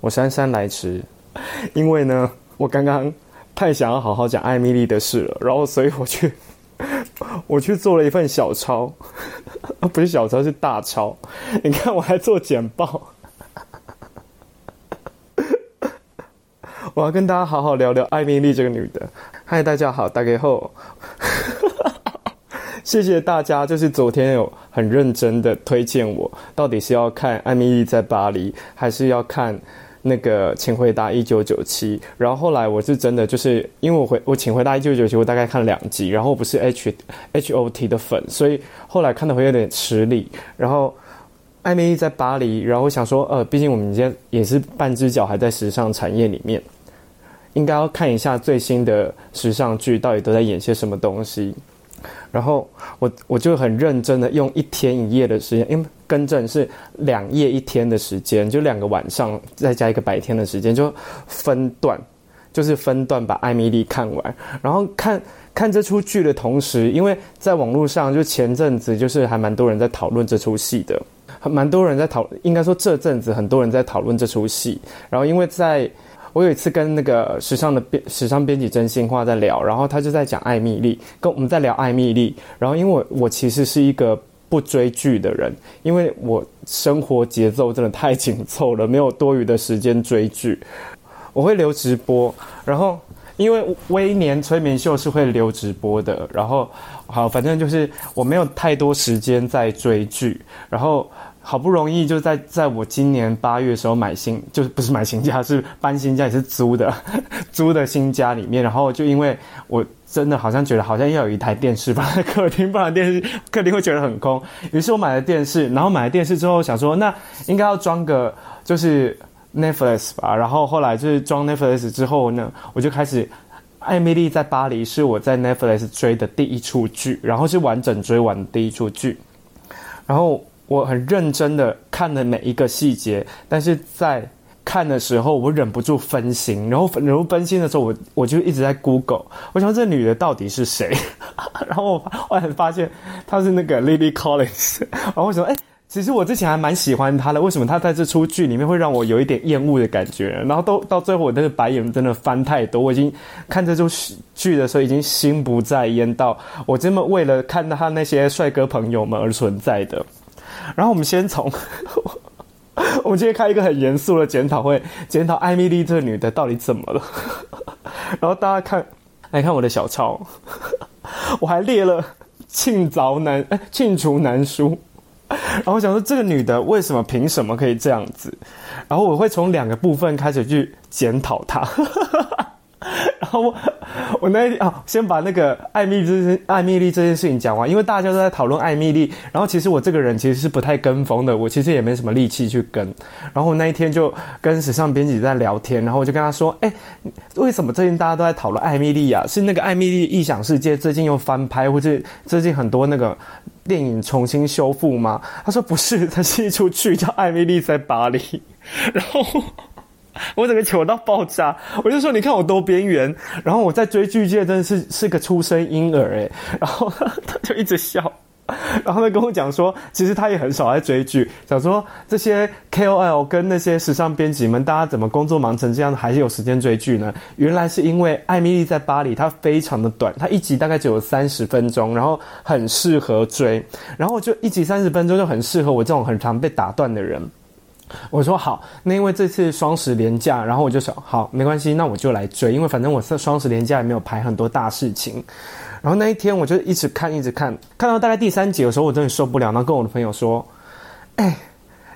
我姗姗来迟，因为呢，我刚刚太想要好好讲艾蜜莉的事了，然后所以我去，我去做了一份小抄，不是小抄，是大抄。你看，我还做简报，我要跟大家好好聊聊艾蜜莉这个女的。嗨，大家好，大家好。谢谢大家，就是昨天有很认真的推荐我，到底是要看艾蜜莉在巴黎，还是要看？那个，请回答一九九七。然后后来我是真的，就是因为我回我请回答一九九七，我大概看了两集。然后我不是 H H O T 的粉，所以后来看的会有点吃力。然后艾米丽在巴黎，然后我想说，呃，毕竟我们现在也是半只脚还在时尚产业里面，应该要看一下最新的时尚剧到底都在演些什么东西。然后我我就很认真的用一天一夜的时间，因为更正是两夜一天的时间，就两个晚上再加一个白天的时间，就分段，就是分段把艾米莉看完。然后看看这出剧的同时，因为在网络上就前阵子就是还蛮多人在讨论这出戏的，蛮多人在讨，应该说这阵子很多人在讨论这出戏。然后因为在我有一次跟那个时尚的编时尚编辑真心话在聊，然后他就在讲艾米丽，跟我们在聊艾米丽。然后因为我我其实是一个不追剧的人，因为我生活节奏真的太紧凑了，没有多余的时间追剧。我会留直播，然后因为微年催眠秀是会留直播的，然后好，反正就是我没有太多时间在追剧，然后。好不容易就在在我今年八月的时候买新，就是不是买新家，是搬新家，也是租的，租的新家里面。然后就因为我真的好像觉得好像要有一台电视放在 客厅，不然电视客厅会觉得很空。于是我买了电视，然后买了电视之后想说，那应该要装个就是 Netflix 吧。然后后来就是装 Netflix 之后呢，我就开始《艾米丽在巴黎》是我在 Netflix 追的第一出剧，然后是完整追完第一出剧，然后。我很认真的看了每一个细节，但是在看的时候，我忍不住分心，然后忍不住分心的时候，我我就一直在 Google，我想这女的到底是谁？然后我后来发现她是那个 Lily Collins，然后我想说，哎，其实我之前还蛮喜欢她的，为什么她在这出剧里面会让我有一点厌恶的感觉？然后都到最后，我那个白眼真的翻太多，我已经看这出剧的时候已经心不在焉到我这么为了看到他那些帅哥朋友们而存在的。然后我们先从，我们今天开一个很严肃的检讨会，检讨艾米丽这个女的到底怎么了。然后大家看，来看我的小抄，我还列了罄凿难，哎，罄竹难书。然后我想说，这个女的为什么凭什么可以这样子？然后我会从两个部分开始去检讨她。然后我。我那一天啊，先把那个艾蜜莉这件艾蜜丽这件事情讲完，因为大家都在讨论艾蜜丽。然后其实我这个人其实是不太跟风的，我其实也没什么力气去跟。然后那一天就跟时尚编辑在聊天，然后我就跟他说：“哎，为什么最近大家都在讨论艾蜜莉啊？是那个艾蜜丽异想世界最近又翻拍，或者最近很多那个电影重新修复吗？”他说：“不是，它是一出剧叫《艾蜜丽在巴黎》。”然后。我整个糗到爆炸，我就说你看我多边缘，然后我在追剧界真的是是个出生婴儿诶，然后 他就一直笑，然后他跟我讲说，其实他也很少在追剧，想说这些 KOL 跟那些时尚编辑们，大家怎么工作忙成这样，还是有时间追剧呢？原来是因为《艾米丽在巴黎》它非常的短，它一集大概只有三十分钟，然后很适合追，然后就一集三十分钟就很适合我这种很常被打断的人。我说好，那因为这次双十连假，然后我就想好，没关系，那我就来追，因为反正我双十连假也没有排很多大事情。然后那一天我就一直看，一直看，看到大概第三集的时候，我真的受不了，然后跟我的朋友说：“哎，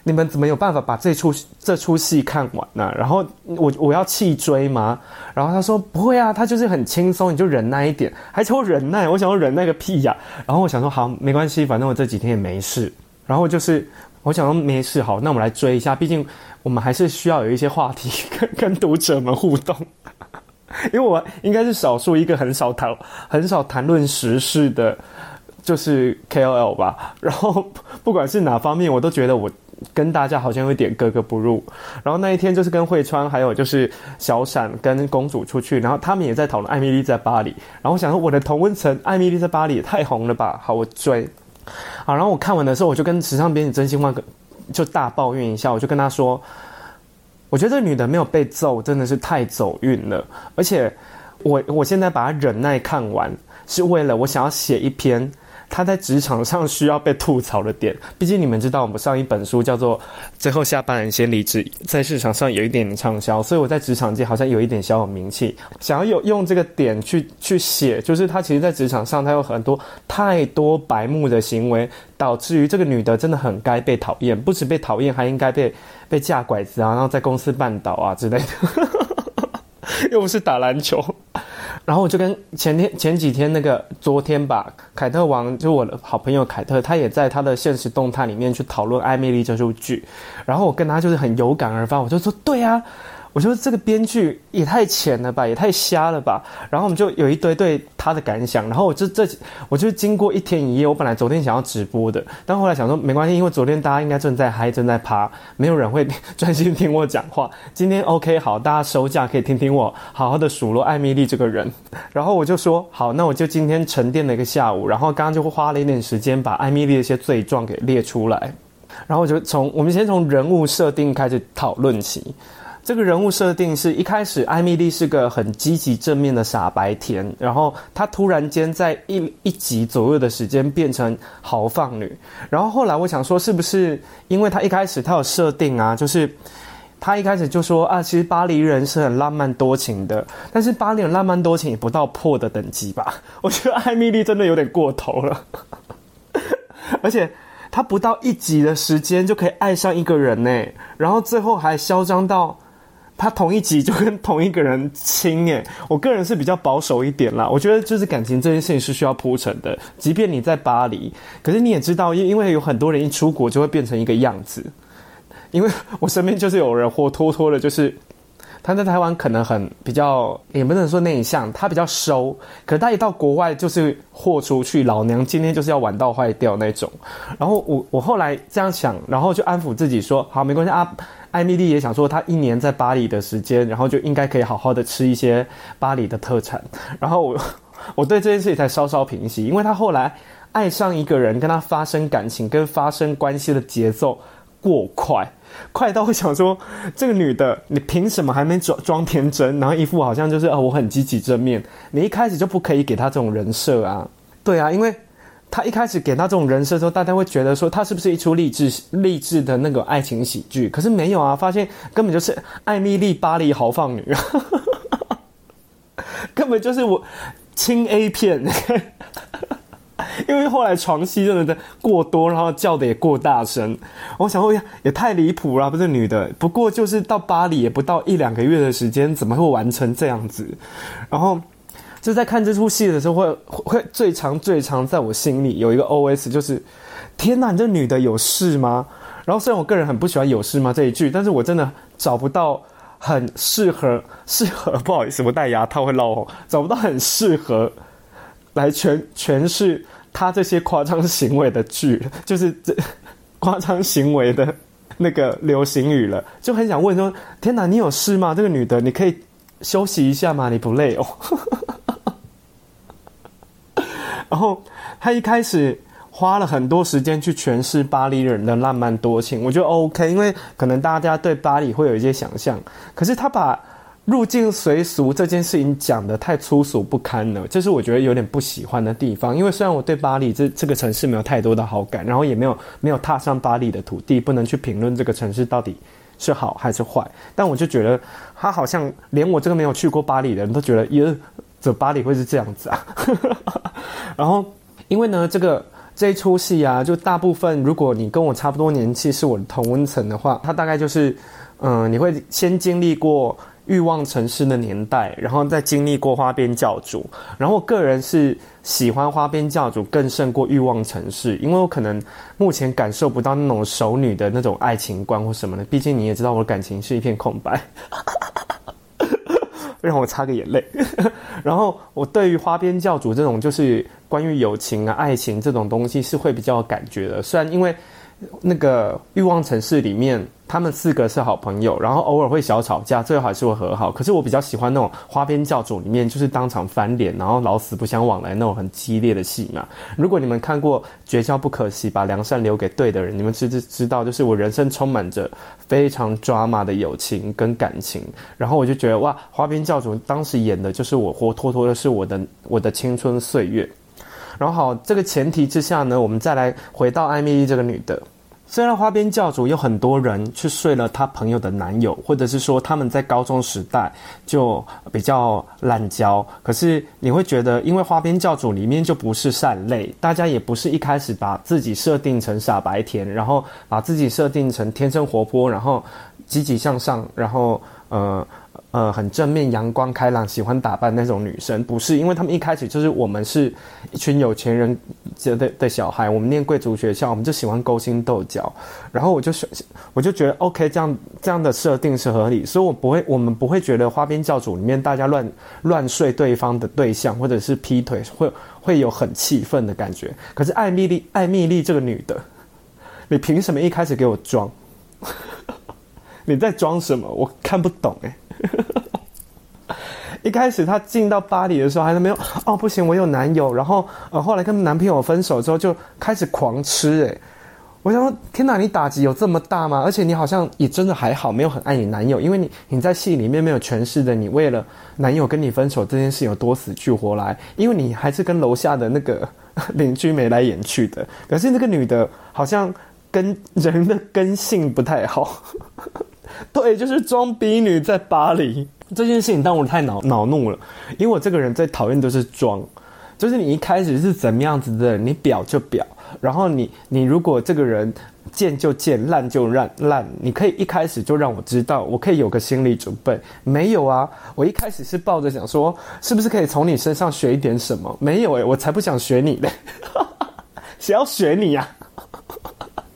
你们怎么有办法把这出这出戏看完呢？”然后我我要弃追吗？然后他说不会啊，他就是很轻松，你就忍耐一点，还求忍耐，我想要忍耐个屁呀！然后我想说好，没关系，反正我这几天也没事。然后就是。我想说没事，好，那我们来追一下，毕竟我们还是需要有一些话题 跟跟读者们互动。因为我应该是少数一个很少谈很少谈论时事的，就是 KOL 吧。然后 不管是哪方面，我都觉得我跟大家好像有点格格不入。然后那一天就是跟惠川还有就是小闪跟公主出去，然后他们也在讨论艾米丽在巴黎。然后我想说我的同温层艾米丽在巴黎也太红了吧，好，我追。好，然后我看完的时候，我就跟时尚编辑真心话就大抱怨一下，我就跟他说，我觉得这个女的没有被揍，真的是太走运了。而且我我现在把她忍耐看完，是为了我想要写一篇。他在职场上需要被吐槽的点，毕竟你们知道，我们上一本书叫做《最后下班人先离职》，在市场上有一点点畅销，所以我在职场界好像有一点小有名气，想要有用这个点去去写，就是他其实，在职场上他有很多太多白目的行为，导致于这个女的真的很该被讨厌，不止被讨厌，还应该被被架拐子啊，然后在公司绊倒啊之类的，又不是打篮球。然后我就跟前天前几天那个昨天吧，凯特王就我的好朋友凯特，他也在他的现实动态里面去讨论《艾米丽》这部剧，然后我跟他就是很有感而发，我就说对啊。我觉得这个编剧也太浅了吧，也太瞎了吧。然后我们就有一堆对他的感想。然后我就这，我就经过一天一夜。我本来昨天想要直播的，但后来想说没关系，因为昨天大家应该正在嗨，正在趴，没有人会 专心听我讲话。今天 OK 好，大家收假可以听听我好好的数落艾米丽这个人。然后我就说好，那我就今天沉淀了一个下午，然后刚刚就花了一点时间把艾米丽的一些罪状给列出来。然后我就从我们先从人物设定开始讨论起。这个人物设定是一开始，艾米丽是个很积极正面的傻白甜，然后她突然间在一一集左右的时间变成豪放女，然后后来我想说，是不是因为她一开始她有设定啊，就是她一开始就说啊，其实巴黎人是很浪漫多情的，但是巴黎人浪漫多情也不到破的等级吧？我觉得艾米丽真的有点过头了，而且她不到一集的时间就可以爱上一个人呢，然后最后还嚣张到。他同一集就跟同一个人亲诶，我个人是比较保守一点啦。我觉得就是感情这件事情是需要铺陈的，即便你在巴黎，可是你也知道，因因为有很多人一出国就会变成一个样子。因为我身边就是有人活脱脱的，就是他在台湾可能很比较，也不能说内向，他比较收，可是他一到国外就是豁出去，老娘今天就是要玩到坏掉那种。然后我我后来这样想，然后就安抚自己说，好，没关系啊。艾米莉也想说，她一年在巴黎的时间，然后就应该可以好好的吃一些巴黎的特产。然后我，我对这件事情才稍稍平息，因为她后来爱上一个人，跟他发生感情跟发生关系的节奏过快，快到我想说，这个女的，你凭什么还没装装天真，然后一副好像就是哦，我很积极正面，你一开始就不可以给她这种人设啊？对啊，因为。她一开始给她这种人设的时候，大家会觉得说她是不是一出励志励志的那个爱情喜剧？可是没有啊，发现根本就是艾米丽巴黎豪放女，根本就是我轻 A 片。因为后来床戏真的过多，然后叫的也过大声，我想说呀，也太离谱了，不是女的。不过就是到巴黎也不到一两个月的时间，怎么会完成这样子？然后。就在看这出戏的时候会，会最常最常在我心里有一个 OS，就是天哪，你这女的有事吗？然后虽然我个人很不喜欢“有事吗”这一句，但是我真的找不到很适合适合，不好意思，我戴牙套会漏红，找不到很适合来诠诠释他这些夸张行为的剧，就是这夸张行为的那个流行语了，就很想问说：天哪，你有事吗？这个女的，你可以休息一下吗？你不累哦？然后他一开始花了很多时间去诠释巴黎人的浪漫多情，我觉得 OK，因为可能大家对巴黎会有一些想象。可是他把入境随俗这件事情讲得太粗俗不堪了，这是我觉得有点不喜欢的地方。因为虽然我对巴黎这这个城市没有太多的好感，然后也没有没有踏上巴黎的土地，不能去评论这个城市到底是好还是坏。但我就觉得他好像连我这个没有去过巴黎的人都觉得，耶，这巴黎会是这样子啊？然后，因为呢，这个这一出戏啊，就大部分如果你跟我差不多年纪，是我的同温层的话，它大概就是，嗯、你会先经历过欲望城市的年代，然后再经历过花边教主，然后我个人是喜欢花边教主更胜过欲望城市，因为我可能目前感受不到那种熟女的那种爱情观或什么的，毕竟你也知道我的感情是一片空白，让我擦个眼泪。然后我对于花边教主这种就是关于友情啊、爱情这种东西是会比较有感觉的，虽然因为。那个欲望城市里面，他们四个是好朋友，然后偶尔会小吵架，最后还是会和好。可是我比较喜欢那种花边教主里面，就是当场翻脸，然后老死不相往来那种很激烈的戏嘛。如果你们看过《绝交不可惜》，把良善留给对的人，你们知知知道，就是我人生充满着非常 drama 的友情跟感情。然后我就觉得哇，花边教主当时演的就是我活脱脱的是我的我的青春岁月。然后好，这个前提之下呢，我们再来回到艾米丽这个女的。虽然花边教主有很多人去睡了他朋友的男友，或者是说他们在高中时代就比较滥交，可是你会觉得，因为花边教主里面就不是善类，大家也不是一开始把自己设定成傻白甜，然后把自己设定成天生活泼，然后积极向上，然后呃。呃，很正面、阳光、开朗，喜欢打扮那种女生，不是，因为他们一开始就是我们是一群有钱人的的小孩，我们念贵族学校，我们就喜欢勾心斗角，然后我就选我就觉得 OK，这样这样的设定是合理，所以我不会，我们不会觉得花边教主里面大家乱乱睡对方的对象，或者是劈腿，会会有很气愤的感觉。可是艾米丽，艾米丽这个女的，你凭什么一开始给我装？你在装什么？我看不懂哎。一开始她进到巴黎的时候，还是没有哦，不行，我有男友。然后呃，后来跟男朋友分手之后，就开始狂吃。哎，我想说，天哪，你打击有这么大吗？而且你好像也真的还好，没有很爱你男友，因为你你在戏里面没有诠释的，你为了男友跟你分手这件事有多死去活来，因为你还是跟楼下的那个邻居眉来眼去的。可是那个女的好像跟人的根性不太好。对，就是装逼女在巴黎这件事情，让我太恼恼怒了，因为我这个人最讨厌都是装，就是你一开始是怎么样子的，你表就表，然后你你如果这个人贱就贱，烂就烂烂，你可以一开始就让我知道，我可以有个心理准备。没有啊，我一开始是抱着想说，是不是可以从你身上学一点什么？没有诶、我才不想学你嘞，谁要学你呀、啊？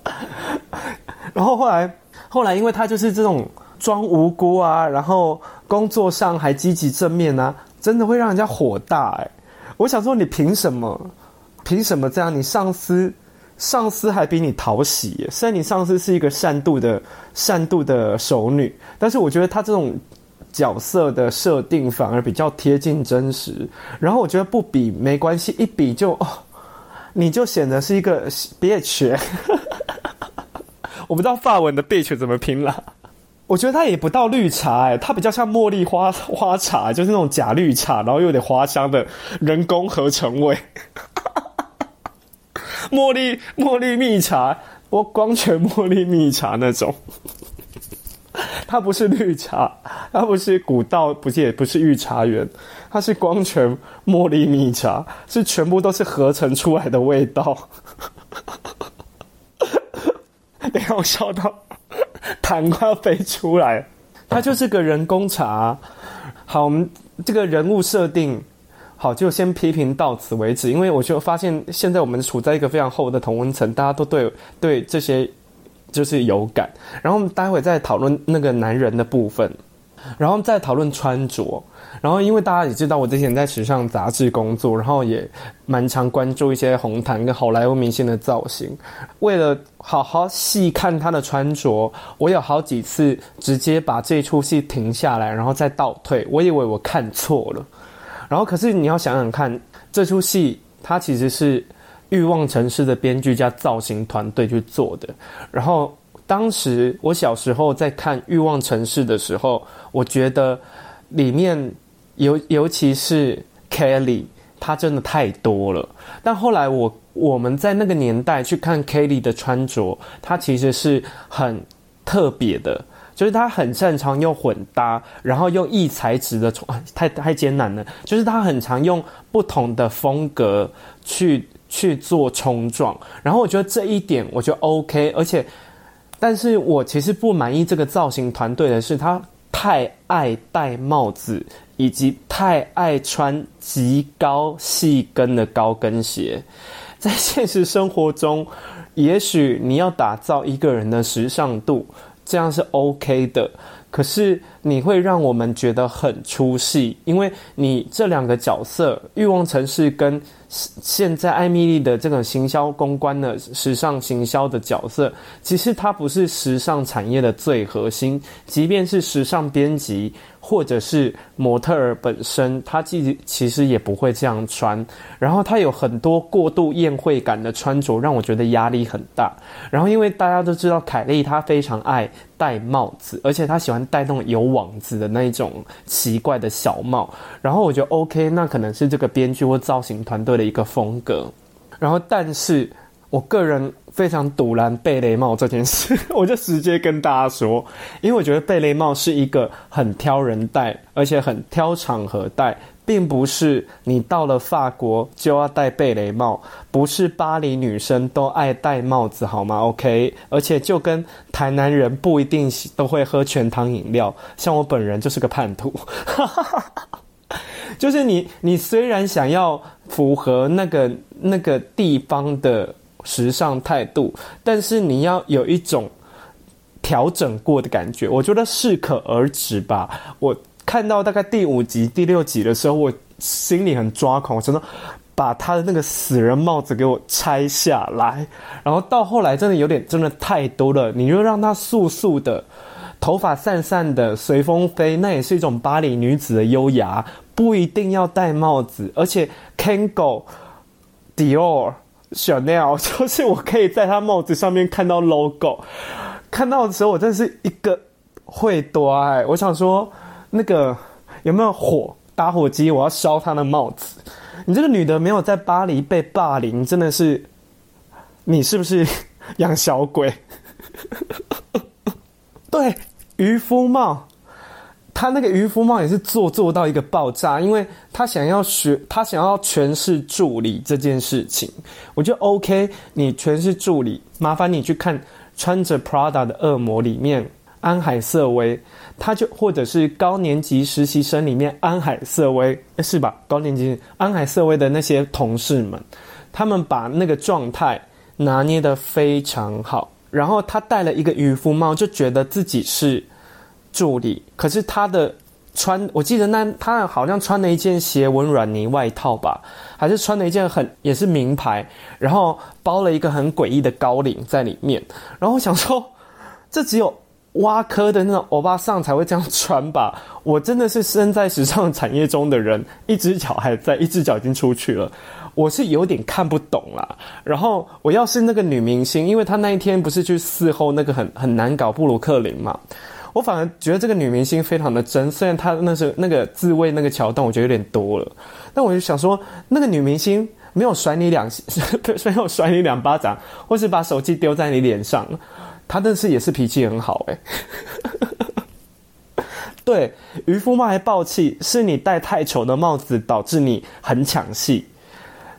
然后后来。后来，因为他就是这种装无辜啊，然后工作上还积极正面啊，真的会让人家火大哎！我想说，你凭什么？凭什么这样？你上司上司还比你讨喜，虽然你上司是一个善妒的善妒的熟女，但是我觉得他这种角色的设定反而比较贴近真实。然后我觉得不比没关系，一比就哦，你就显得是一个 bitch。我不知道法文的 bitch 怎么拼啦，我觉得它也不到绿茶哎、它比较像茉莉花花茶，就是那种假绿茶，然后又有点花香的人工合成味。茉莉茉莉蜜茶，我光泉茉莉蜜茶那种，它不是绿茶，它不是古道，不是也不是御茶园，它是光泉茉莉蜜茶，是全部都是合成出来的味道。让我笑到痰快要飞出来。它就是个人工茶。好，我们这个人物设定好，就先批评到此为止。因为我就发现，现在我们处在一个非常厚的同温层，大家都对对这些就是有感。然后我们待会再讨论那个男人的部分，然后再讨论穿着。然后，因为大家也知道我之前在时尚杂志工作，然后也蛮常关注一些红毯跟好莱坞明星的造型。为了好好细看他的穿着，我有好几次直接把这出戏停下来，然后再倒退。我以为我看错了。然后，可是你要想想看，这出戏它其实是《欲望城市》的编剧加造型团队去做的。然后，当时我小时候在看《欲望城市》的时候，我觉得里面。尤尤其是 Kelly，她真的太多了。但后来我我们在那个年代去看 Kelly 的穿着，她其实是很特别的，就是她很擅长用混搭，然后用异材质的穿，太太艰难了。就是她很常用不同的风格去去做冲撞，然后我觉得这一点我觉得 OK。而且，但是我其实不满意这个造型团队的是，他太爱戴帽子，以及太爱穿极高细跟的高跟鞋。在现实生活中，也许你要打造一个人的时尚度，这样是 OK 的。可是你会让我们觉得很出戏，因为你这两个角色，欲望城市跟现在艾米丽的这个行销公关的时尚行销的角色，其实它不是时尚产业的最核心，即便是时尚编辑。或者是模特儿本身，他其其实也不会这样穿，然后他有很多过度宴会感的穿着，让我觉得压力很大。然后因为大家都知道凯莉她非常爱戴帽子，而且她喜欢戴那种有网子的那一种奇怪的小帽。然后我觉得 OK，那可能是这个编剧或造型团队的一个风格。然后但是。我个人非常堵拦贝雷帽这件事，我就直接跟大家说，因为我觉得贝雷帽是一个很挑人戴，而且很挑场合戴，并不是你到了法国就要戴贝雷帽，不是巴黎女生都爱戴帽子好吗？OK，而且就跟台南人不一定都会喝全糖饮料，像我本人就是个叛徒，就是你，你虽然想要符合那个那个地方的。时尚态度，但是你要有一种调整过的感觉，我觉得适可而止吧。我看到大概第五集、第六集的时候，我心里很抓狂，我真的把他的那个死人帽子给我拆下来。然后到后来，真的有点真的太多了。你就让他素素的，头发散散的，随风飞，那也是一种巴黎女子的优雅，不一定要戴帽子。而且 Kangol、Dior。Chanel 就是我可以在他帽子上面看到 logo，看到的时候我真是一个会多爱。我想说，那个有没有火打火机？我要烧他的帽子。你这个女的没有在巴黎被霸凌，真的是你是不是 养小鬼？对，渔夫帽。他那个渔夫帽也是做做到一个爆炸，因为他想要学，他想要诠释助理这件事情，我觉得 OK。你诠释助理，麻烦你去看穿着 Prada 的恶魔里面安海瑟薇，他就或者是高年级实习生里面安海瑟薇，是吧？高年级安海瑟薇的那些同事们，他们把那个状态拿捏得非常好，然后他戴了一个渔夫帽，就觉得自己是。助理，可是他的穿，我记得那他好像穿了一件斜纹软呢外套吧，还是穿了一件很也是名牌，然后包了一个很诡异的高领在里面。然后我想说，这只有挖科的那种欧巴桑才会这样穿吧？我真的是身在时尚产业中的人，一只脚还在，一只脚已经出去了，我是有点看不懂啦。然后我要是那个女明星，因为她那一天不是去伺候那个很很难搞布鲁克林嘛。我反而觉得这个女明星非常的真，虽然她那时候那个自慰那个桥段，我觉得有点多了。但我就想说，那个女明星没有甩你两，没有甩你两巴掌，或是把手机丢在你脸上，她但是也是脾气很好哎。对，渔夫帽还爆气，是你戴太丑的帽子导致你很抢戏。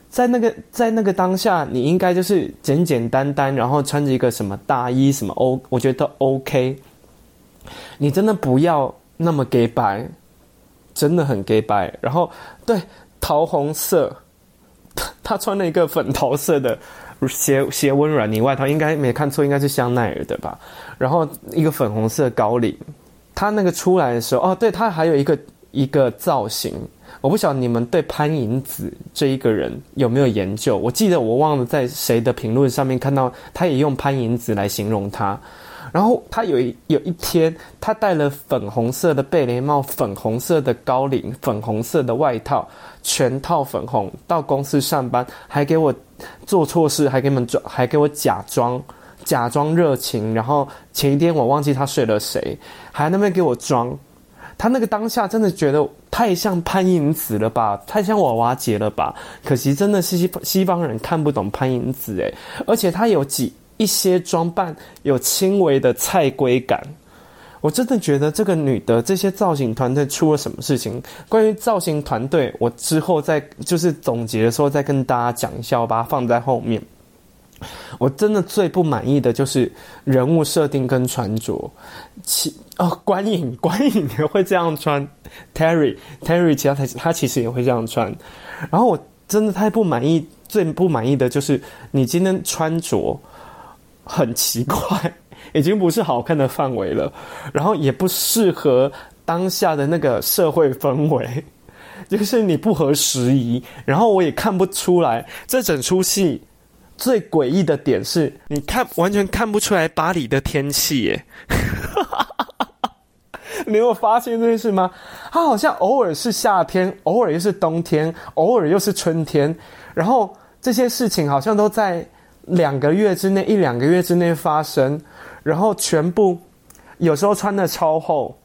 在那个在那个当下，你应该就是简简单单，然后穿着一个什么大衣什么 O，我觉得 OK。你真的不要那么给白，真的很给白。然后对桃红色，他 他穿了一个粉桃色的斜斜温软呢外套，应该没看错，应该是香奈儿的吧。然后一个粉红色高领，他那个出来的时候，哦，对，他还有一个一个造型。我不晓得你们对潘迎紫这一个人有没有研究？我记得我忘了在谁的评论上面看到，他也用潘迎紫来形容他。然后他有一有一天，他戴了粉红色的贝雷帽、粉红色的高领、粉红色的外套，全套粉红到公司上班，还给我做错事，还给你们装，还给我假装假装热情。然后前一天我忘记他睡了谁，还那边给我装。他那个当下真的觉得太像潘迎紫了吧，太像娃娃姐了吧？可惜真的是西西方人看不懂潘迎紫诶，而且他有几。一些装扮有轻微的菜龟感，我真的觉得这个女的这些造型团队出了什么事情？关于造型团队，我之后再就是总结的时候再跟大家讲一下，我把它放在后面。我真的最不满意的就是人物设定跟穿着，其哦，观影观影也会这样穿，Terry Terry 其他他他其实也会这样穿，然后我真的太不满意，最不满意的就是你今天穿着很奇怪，已经不是好看的范围了，然后也不适合当下的那个社会氛围，就是你不合时宜，然后我也看不出来这整出戏。最诡异的点是，你看完全看不出来巴黎的天气耶，你有发现这件事吗？它好像偶尔是夏天，偶尔又是冬天，偶尔又是春天，然后这些事情好像都在两个月之内，一两个月之内发生，然后全部有时候穿的超厚，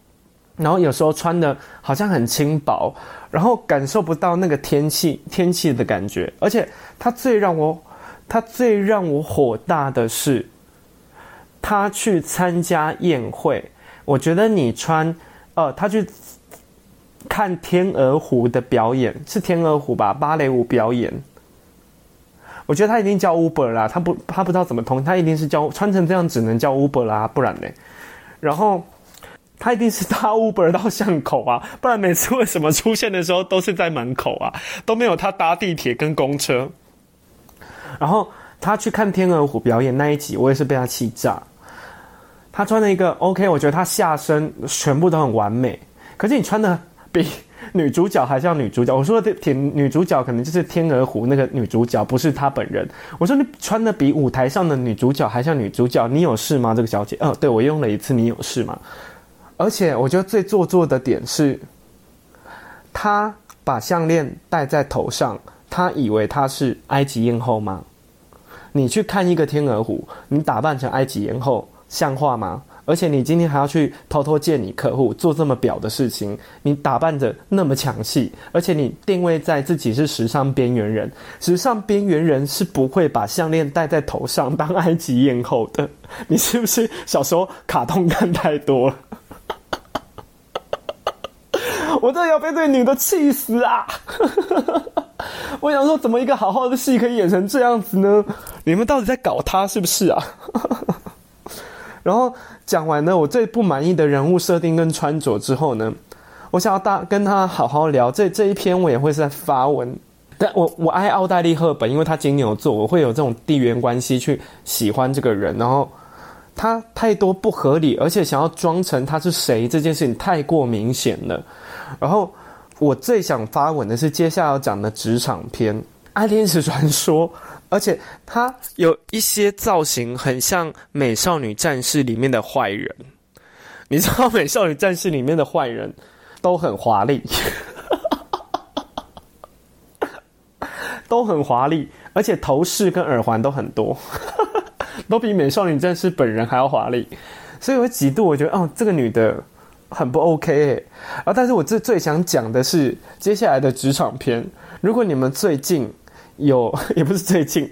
然后有时候穿的好像很轻薄，然后感受不到那个天气天气的感觉，而且它最让我。他最让我火大的是，他去参加宴会。我觉得你穿，呃，他去看天鹅湖的表演，是天鹅湖吧？芭蕾舞表演。我觉得他一定叫 Uber 啦，他不，他不知道怎么通，他一定是叫穿成这样，只能叫 Uber 啦，不然呢？然后他一定是搭 Uber 到巷口啊，不然每次为什么出现的时候都是在门口啊，都没有他搭地铁跟公车。然后他去看天鹅湖表演那一集，我也是被他气炸。他穿了一个 OK，我觉得他下身全部都很完美。可是你穿的比女主角还像女主角。我说的天女主角可能就是天鹅湖那个女主角，不是她本人。我说你穿的比舞台上的女主角还像女主角，你有事吗？这个小姐，哦，对，我用了一次，你有事吗？而且我觉得最做作的点是，她把项链戴在头上。他以为他是埃及艳后吗？你去看一个天鹅湖，你打扮成埃及艳后，像话吗？而且你今天还要去偷偷见你客户，做这么婊的事情，你打扮得那么抢戏，而且你定位在自己是时尚边缘人，时尚边缘人是不会把项链戴在头上当埃及艳后的。你是不是小时候卡通看太多了？我真的要被这女的气死啊！我想说，怎么一个好好的戏可以演成这样子呢？你们到底在搞他是不是啊？然后讲完呢我最不满意的人物设定跟穿着之后呢，我想要大跟他好好聊。这这一篇我也会在发文，但我我爱奥黛丽·赫本，因为她金牛座，我会有这种地缘关系去喜欢这个人。然后他太多不合理，而且想要装成他是谁这件事情太过明显了。然后。我最想发文的是接下来要讲的职场篇《爱天使传说》，而且她有一些造型很像《美少女战士》里面的坏人。你知道《美少女战士》里面的坏人都很华丽，都很华丽，而且头饰跟耳环都很多，都比《美少女战士》本人还要华丽。所以我几度我觉得，哦，这个女的。很不 OK 欸，啊！但是我最最想讲的是接下来的职场篇。如果你们最近有，也不是最近，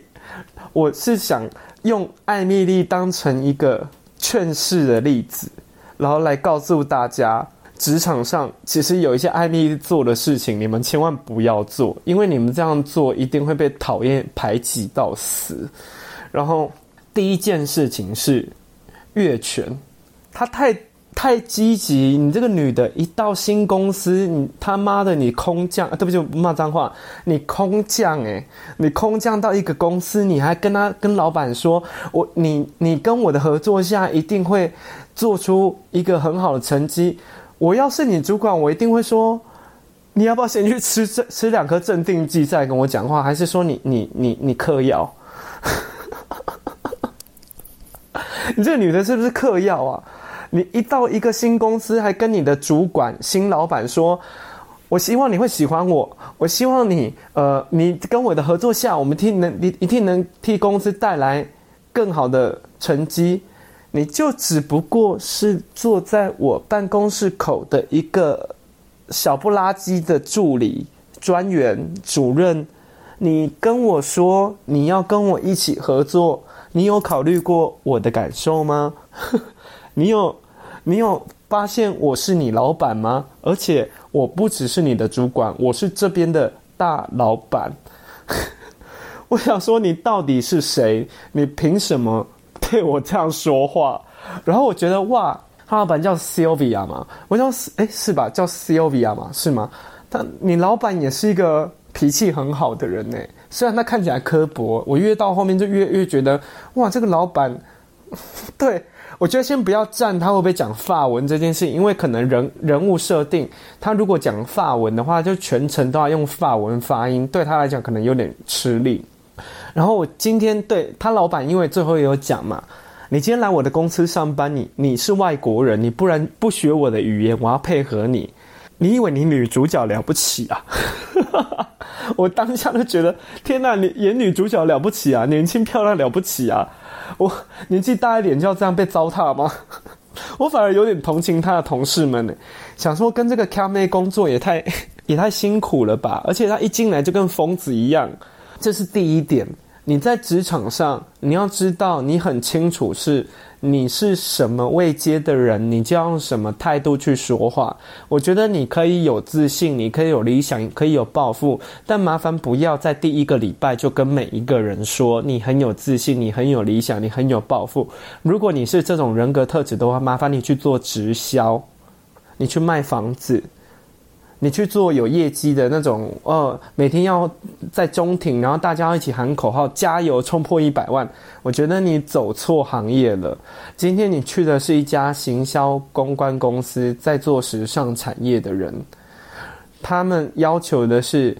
我是想用艾米丽当成一个劝世的例子，然后来告诉大家，职场上其实有一些艾米丽做的事情，你们千万不要做，因为你们这样做一定会被讨厌排挤到死。然后第一件事情是越权，他太。太积极！你这个女的，一到新公司，你他妈的，你空降，对不起，骂脏话，你空降诶、你空降到一个公司，你还跟他跟老板说，我你你跟我的合作下一定会做出一个很好的成绩。我要是你主管，我一定会说，你要不要先去吃这吃两颗镇定剂再跟我讲话？还是说你你你你嗑药？你这个女的是不是嗑药啊？你一到一个新公司，还跟你的主管、新老板说：“我希望你会喜欢我，我希望你，呃，你跟我的合作下，我们替能，你一定能替公司带来更好的成绩。”你就只不过是坐在我办公室口的一个小不拉几的助理、专员、主任。你跟我说你要跟我一起合作，你有考虑过我的感受吗？你有？你有发现我是你老板吗？而且我不只是你的主管，我是这边的大老板。我想说，你到底是谁？你凭什么对我这样说话？然后我觉得哇，他老板叫 Sylvia 嘛，我想哎是吧？叫 Sylvia 嘛，是吗？他你老板也是一个脾气很好的人呢，虽然他看起来刻薄，我越到后面就越越觉得哇，这个老板，对，我觉得先不要站他会不会讲法文这件事，因为可能人人物设定，他如果讲法文的话，就全程都要用法文发音，对他来讲可能有点吃力。然后我今天对他老板，因为最后也有讲嘛。你今天来我的公司上班，你你是外国人，你不然不学我的语言，我要配合你。你以为你女主角了不起啊？我当下就觉得，天哪，你演女主角了不起啊，年轻漂亮了不起啊！我年纪大一点就要这样被糟蹋吗？我反而有点同情他的同事们呢，想说跟这个卡妹工作也太 也太辛苦了吧？而且他一进来就跟疯子一样，这是第一点。你在职场上，你要知道，你很清楚是你是什么位阶的人，你就要用什么态度去说话。我觉得你可以有自信，你可以有理想，可以有抱负，但麻烦不要在第一个礼拜就跟每一个人说你很有自信，你很有理想，你很有抱负。如果你是这种人格特质的话，麻烦你去做直销，你去卖房子。你去做有业绩的那种，呃，每天要在中庭，然后大家一起喊口号，加油冲破一百万。我觉得你走错行业了。今天你去的是一家行销公关公司，在做时尚产业的人，他们要求的是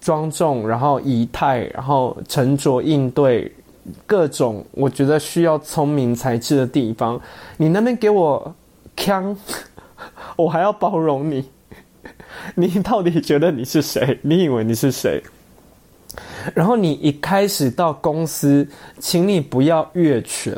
庄重，然后仪态，然后沉着应对各种我觉得需要聪明才智的地方。你那边给我锵，我还要包容你。你到底觉得你是谁？你以为你是谁？然后你一开始到公司，请你不要越权。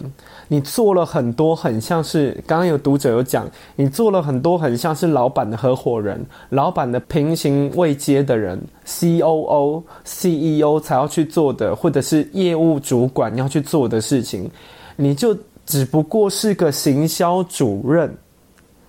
你做了很多很像是，刚刚有读者有讲，你做了很多很像是老板的合伙人、老板的平行位阶的人，COO、CEO 才要去做的，或者是业务主管要去做的事情，你就只不过是个行销主任。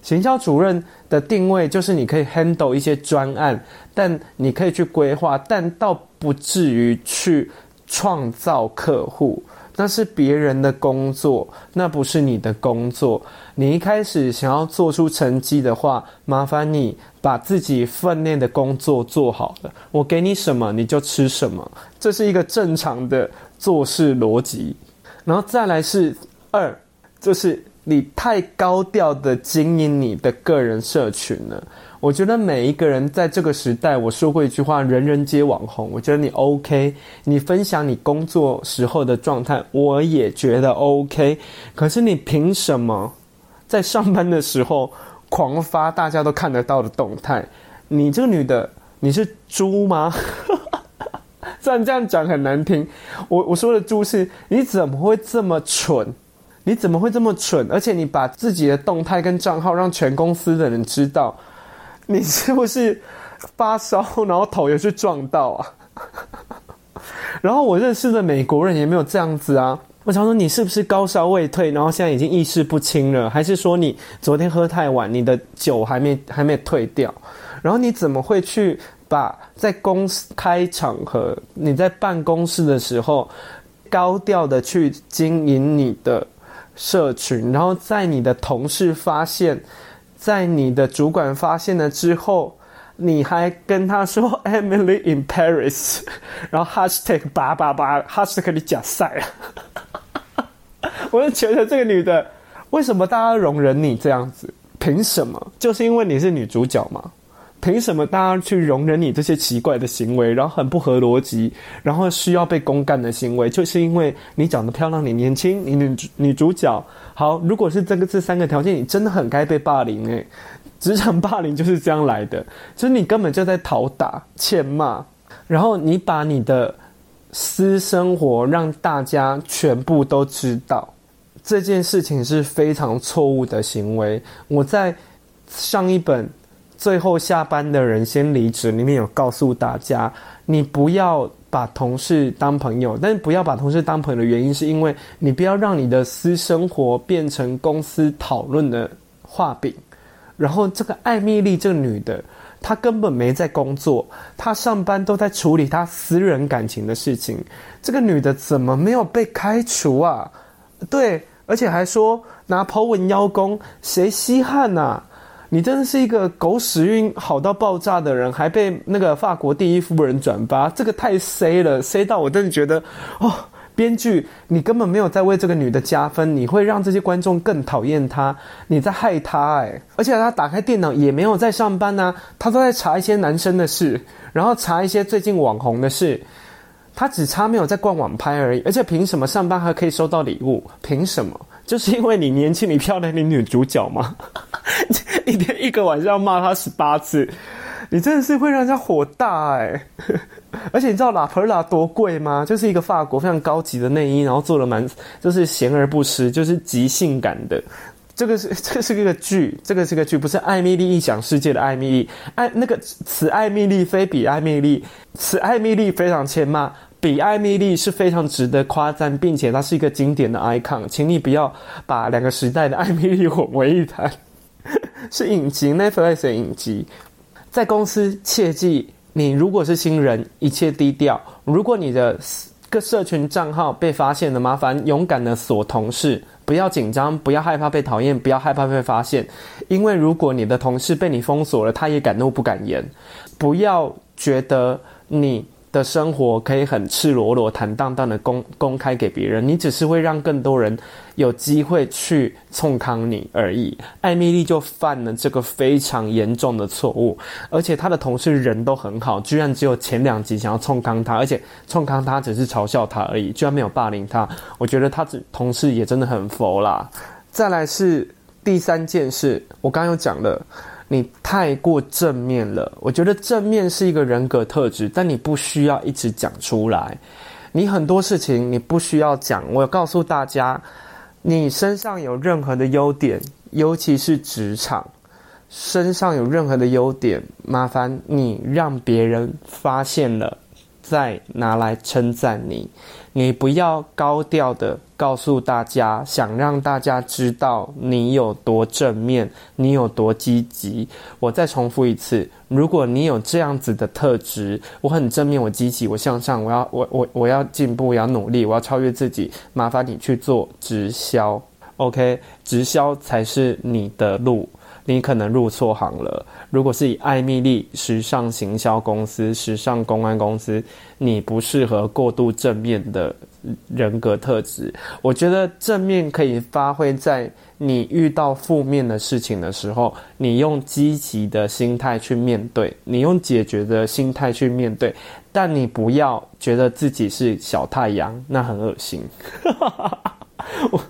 行销主任的定位就是你可以 handle 一些专案，但你可以去规划，但倒不至于去创造客户，那是别人的工作，那不是你的工作。你一开始想要做出成绩的话，麻烦你把自己分内的工作做好了，我给你什么你就吃什么，这是一个正常的做事逻辑。然后再来是二，就是。你太高调的经营你的个人社群了，我觉得每一个人在这个时代，我说过一句话：人人皆网红。我觉得你 OK，你分享你工作时候的状态，我也觉得 OK。可是你凭什么在上班的时候狂发大家都看得到的动态？你这个女的，你是猪吗？虽然这样讲很难听，我我说的猪是，你怎么会这么蠢？你怎么会这么蠢？而且你把自己的动态跟账号让全公司的人知道，你是不是发烧，然后头也去撞到啊？然后我认识的美国人也没有这样子啊。我想说，你是不是高烧未退，然后现在已经意识不清了？还是说你昨天喝太晚，你的酒还没还没退掉？然后你怎么会去把在公司开场合，你在办公室的时候高调的去经营你的？社群，然后在你的同事发现，在你的主管发现了之后，你还跟他说 Emily in Paris，然后 hashtag 八八八 hashtag 你假赛啊！我就觉得这个女的，为什么大家容忍你这样子？凭什么？就是因为你是女主角吗？凭什么大家去容忍你这些奇怪的行为，然后很不合逻辑，然后需要被公干的行为，就是因为你长得漂亮，你年轻，你女女主角。好，如果是这个这三个条件，你真的很该被霸凌诶。职场霸凌就是这样来的，就是你根本就在讨打、欠骂，然后你把你的私生活让大家全部都知道，这件事情是非常错误的行为。我在上一本。最后下班的人先离职，里面有告诉大家，你不要把同事当朋友，但是不要把同事当朋友的原因，是因为你不要让你的私生活变成公司讨论的画饼。然后这个艾蜜丽这个女的，她根本没在工作，她上班都在处理她私人感情的事情。这个女的怎么没有被开除啊？对。而且还说拿 po 文邀功，谁稀罕呐、你真的是一个狗屎运好到爆炸的人，还被那个法国第一夫人转发，这个太 C 了，C 到我真的觉得，哦，编剧你根本没有在为这个女的加分，你会让这些观众更讨厌她，你在害她哎！而且她打开电脑也没有在上班啊，她都在查一些男生的事，然后查一些最近网红的事，她只差没有在逛网拍而已，而且凭什么上班还可以收到礼物？凭什么？就是因为你年轻、你漂亮、你女主角吗？一天一个晚上骂她十八次，你真的是会让人家火大哎！而且你知道拉普拉多贵吗？就是一个法国非常高级的内衣，然后做的蛮就是咸而不湿，就是极性感的。这个是 这个是一个剧，这个是个剧，不是艾蜜莉异想世界的艾蜜莉。艾那个此艾蜜莉非彼艾蜜莉，此艾蜜莉非常欠骂。比艾米丽是非常值得夸赞，并且它是一个经典的 icon，请你不要把两个时代的艾米丽混为一谈。是影集，Netflix 的影集。在公司切记，你如果是新人，一切低调。如果你的个社群账号被发现了，麻烦勇敢的锁同事，不要紧张，不要害怕被讨厌，不要害怕被发现。因为如果你的同事被你封锁了，他也敢怒不敢言。不要觉得你。的生活可以很赤裸裸、坦荡荡的公公开给别人，你只是会让更多人有机会去冲康你而已。艾米丽就犯了这个非常严重的错误，而且她的同事人都很好，居然只有前两集想要冲康她，而且冲康她只是嘲笑她而已，居然没有霸凌她。我觉得她同事也真的很佛啦。再来是第三件事，我刚刚有讲了。你太过正面了，我觉得正面是一个人格特质，但你不需要一直讲出来。你很多事情你不需要讲。我告诉大家，你身上有任何的优点，尤其是职场，身上有任何的优点，麻烦你让别人发现了，再拿来称赞你。你不要高调的告诉大家，想让大家知道你有多正面，你有多积极。我再重复一次，如果你有这样子的特质，我很正面，我积极，我向上，我要我我我要进步，我要努力，我要超越自己。麻烦你去做直销，OK？直销才是你的路。你可能入错行了。如果是以艾米丽时尚行销公司、时尚公关公司，你不适合过度正面的人格特质。我觉得正面可以发挥在你遇到负面的事情的时候，你用积极的心态去面对，你用解决的心态去面对，但你不要觉得自己是小太阳，那很恶心。我，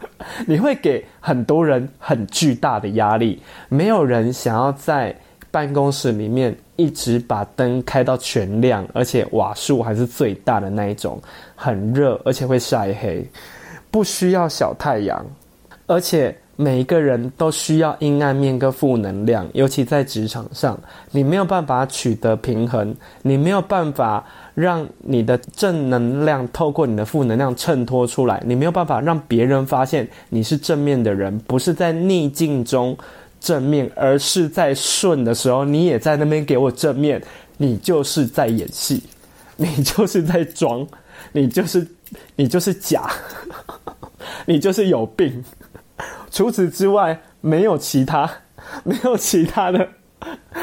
你会给很多人很巨大的压力。没有人想要在办公室里面一直把灯开到全亮，而且瓦数还是最大的那一种，很热，而且会晒黑。不需要小太阳，而且每一个人都需要阴暗面跟负能量，尤其在职场上，你没有办法取得平衡，你没有办法。让你的正能量透过你的负能量衬托出来，你没有办法让别人发现你是正面的人，不是在逆境中正面，而是在顺的时候你也在那边给我正面，你就是在演戏，你就是在装，你就是你就是假，你就是有病。除此之外，没有其他，没有其他的，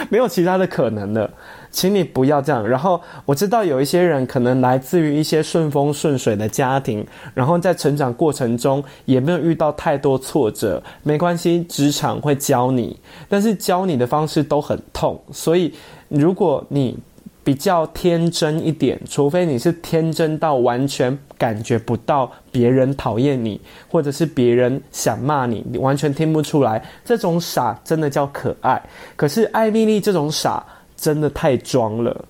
没有其他的可能了。请你不要这样。然后我知道有一些人可能来自于一些顺风顺水的家庭，然后在成长过程中也没有遇到太多挫折。没关系，职场会教你，但是教你的方式都很痛。所以如果你比较天真一点，除非你是天真到完全感觉不到别人讨厌你，或者是别人想骂你，你完全听不出来，这种傻真的叫可爱。可是艾米丽这种傻。真的太装了，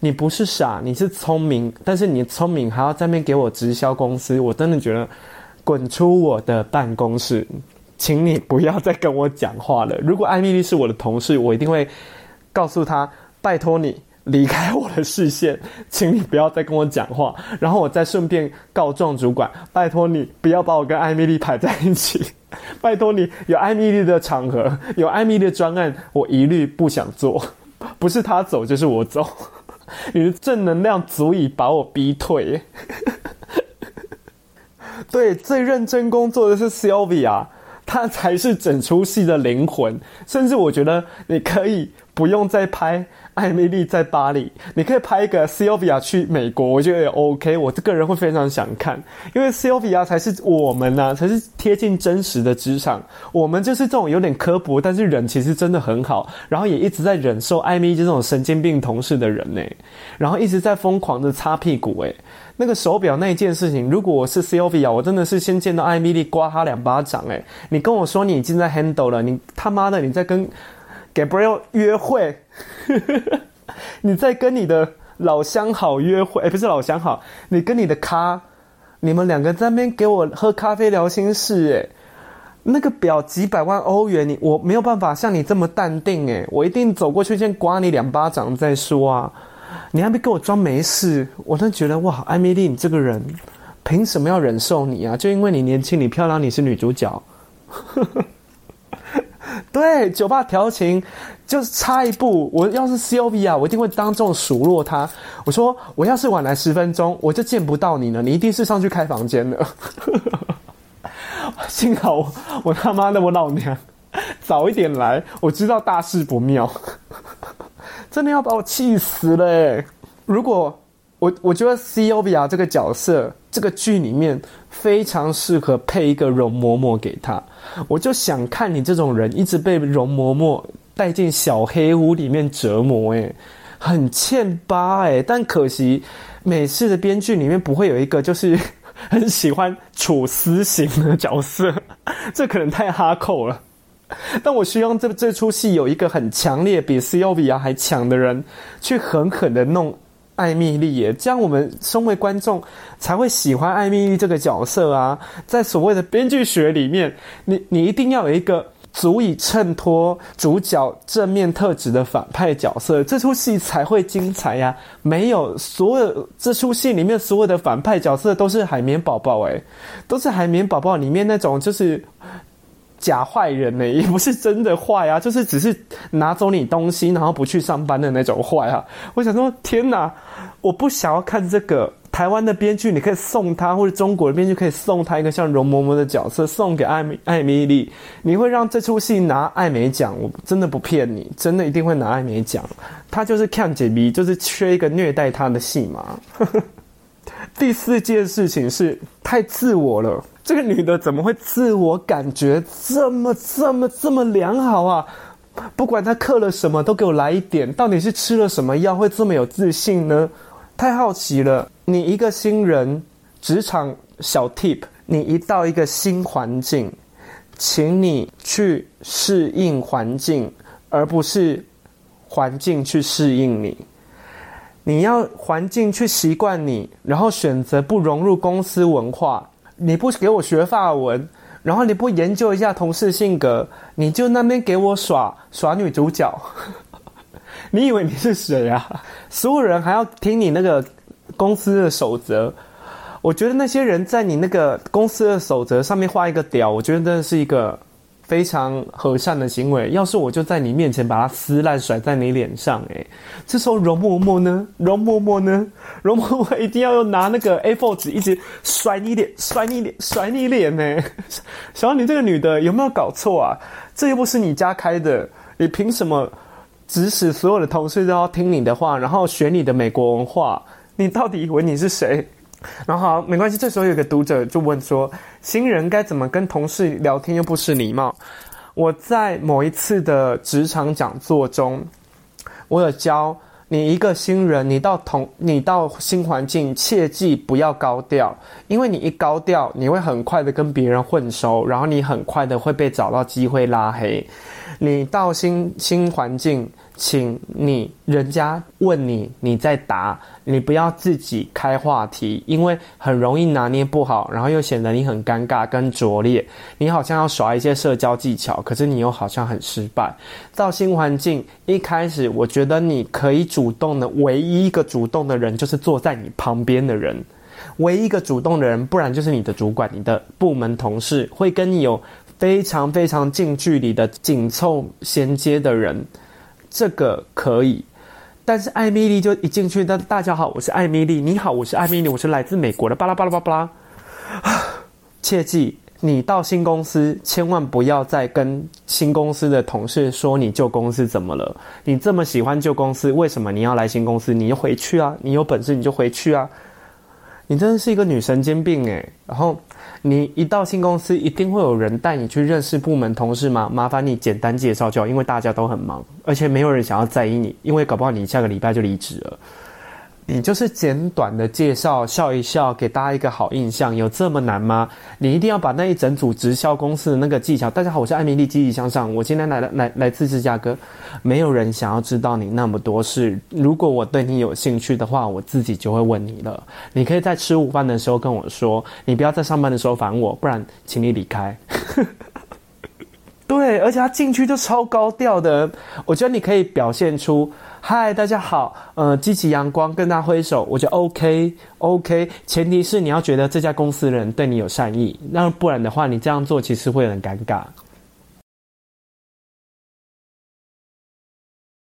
你不是傻，你是聪明，但是你聪明还要在那边给我直销公司，我真的觉得滚出我的办公室，请你不要再跟我讲话了。如果艾米丽是我的同事，我一定会告诉她，拜托你离开我的视线，请你不要再跟我讲话。然后我再顺便告状主管，拜托你不要把我跟艾米莉排在一起，拜托你有艾米莉的场合，有艾米莉的专案，我一律不想做。不是他走就是我走，你的正能量足以把我逼退。对，最认真工作的是 Sylvia，她才是整出戏的灵魂。甚至我觉得你可以不用再拍。艾米丽在巴黎，你可以拍一个 Sylvia 去美国，我觉得也 OK。我这个人会非常想看，因为 Sylvia 才是我们呐、啊，才是贴近真实的职场。我们就是这种有点刻薄，但是人其实真的很好，然后也一直在忍受艾米丽这种神经病同事的人呢，然后一直在疯狂的擦屁股诶。那个手表那一件事情，如果我是 Sylvia，我真的是先见到艾米丽刮他两巴掌诶。你跟我说你已经在 handle 了，你他妈的你在跟。Gabriel 约会，你在跟你的老相好约会？哎、不是老相好，你跟你的咖，你们两个在那边给我喝咖啡聊心事，哎，那个表几百万欧元，你我没有办法像你这么淡定，哎，我一定走过去先刮你两巴掌再说啊！你还没给我装没事，我真觉得哇，艾米丽，你这个人凭什么要忍受你啊？就因为你年轻，你漂亮，你是女主角。对，酒吧调情就是差一步。我要是 Sylvia，我一定会当众数落他。我说，我要是晚来十分钟，我就见不到你了。你一定是上去开房间了。幸好我，我他妈的我老娘早一点来，我知道大事不妙，真的要把我气死了欸。如果我我觉得 Sylvia 这个角色，这个剧里面非常适合配一个容嬷嬷给他。我就想看你这种人一直被容嬷嬷带进小黑屋里面折磨，诶，很欠巴诶。但可惜美式的编剧里面不会有一个就是 很喜欢处私刑的角色，这可能太哈扣了。但我希望这这出戏有一个很强烈，比 Sylvia 还强的人去狠狠的弄。艾蜜莉耶，这样我们身为观众才会喜欢艾蜜莉这个角色啊！在所谓的编剧学里面，你你一定要有一个足以衬托主角正面特质的反派角色，这出戏才会精彩呀！没有所有这出戏里面所有的反派角色都是海绵宝宝，诶，都是海绵宝宝里面那种就是。假坏人呢，也不是真的坏啊，就是只是拿走你东西，然后不去上班的那种坏啊。我想说，天哪，我不想要看这个。台湾的编剧，你可以送他，或者中国的编剧可以送他一个像容嬷嬷的角色，送给艾米艾米莉，你会让这出戏拿艾美奖。我真的不骗你，真的一定会拿艾美奖。他就是看解谜，就是缺一个虐待他的戏嘛。第四件事情是太自我了。这个女的怎么会自我感觉这么这么这么良好啊？不管她嗑了什么，都给我来一点。到底是吃了什么药会这么有自信呢？太好奇了。你一个新人，职场小 tip，你一到一个新环境，请你去适应环境，而不是环境去适应你。你要环境去习惯你，然后选择不融入公司文化。你不给我学法文，然后你不研究一下同事性格，你就那边给我耍耍女主角，你以为你是谁啊？所有人还要听你那个公司的守则？我觉得那些人在你那个公司的守则上面画一个屌，我觉得真的是一个。非常和善的行为，要是我就在你面前把它撕烂，甩在你脸上，诶，这时候容嬷嬷呢？容嬷嬷呢？容嬷嬷一定要拿那个 A4 纸一直甩你脸，甩你脸，甩你脸呢？小安，你这个女的有没有搞错啊？这又不是你家开的，你凭什么指使所有的同事都要听你的话，然后学你的美国文化？你到底以为你是谁？然后好，没关系。这时候有个读者就问说：“新人该怎么跟同事聊天又不失礼貌？”我在某一次的职场讲座中，我有教你一个新人，你到同你到新环境，切记不要高调，因为你一高调，你会很快的跟别人混熟，然后你很快的会被找到机会拉黑。你到新新环境。请你，人家问你，你再答，你不要自己开话题，因为很容易拿捏不好，然后又显得你很尴尬跟拙劣。你好像要耍一些社交技巧，可是你又好像很失败。到新环境一开始，我觉得你可以主动的，唯一一个主动的人就是坐在你旁边的人，唯一一个主动的人，不然就是你的主管、你的部门同事，会跟你有非常非常近距离的紧凑衔接的人。这个可以，但是艾米丽就一进去，大大家好，我是艾米丽，你好，我是艾米丽，我是来自美国的，巴拉巴拉巴拉巴拉，切记，你到新公司千万不要再跟新公司的同事说你旧公司怎么了。你这么喜欢旧公司，为什么你要来新公司？你就回去啊！你有本事你就回去啊！你真的是一个女神经病诶。然后你一到新公司，一定会有人带你去认识部门同事吗？麻烦你简单介绍就好，因为大家都很忙，而且没有人想要在意你，因为搞不好你下个礼拜就离职了。你就是简短的介绍，笑一笑，给大家一个好印象，有这么难吗？你一定要把那一整组直销公司的那个技巧。大家好，我是艾米丽，积极向上。我今天来了来来自芝加哥，没有人想要知道你那么多事。如果我对你有兴趣的话，我自己就会问你了。你可以在吃午饭的时候跟我说，你不要在上班的时候烦我，不然请你离开。对，而且他进去就超高调的，我觉得你可以表现出。嗨，大家好，呃，积极阳光，跟他挥手，我觉得 OK，OK，前提是你要觉得这家公司的人对你有善意，那不然的话，你这样做其实会很尴尬。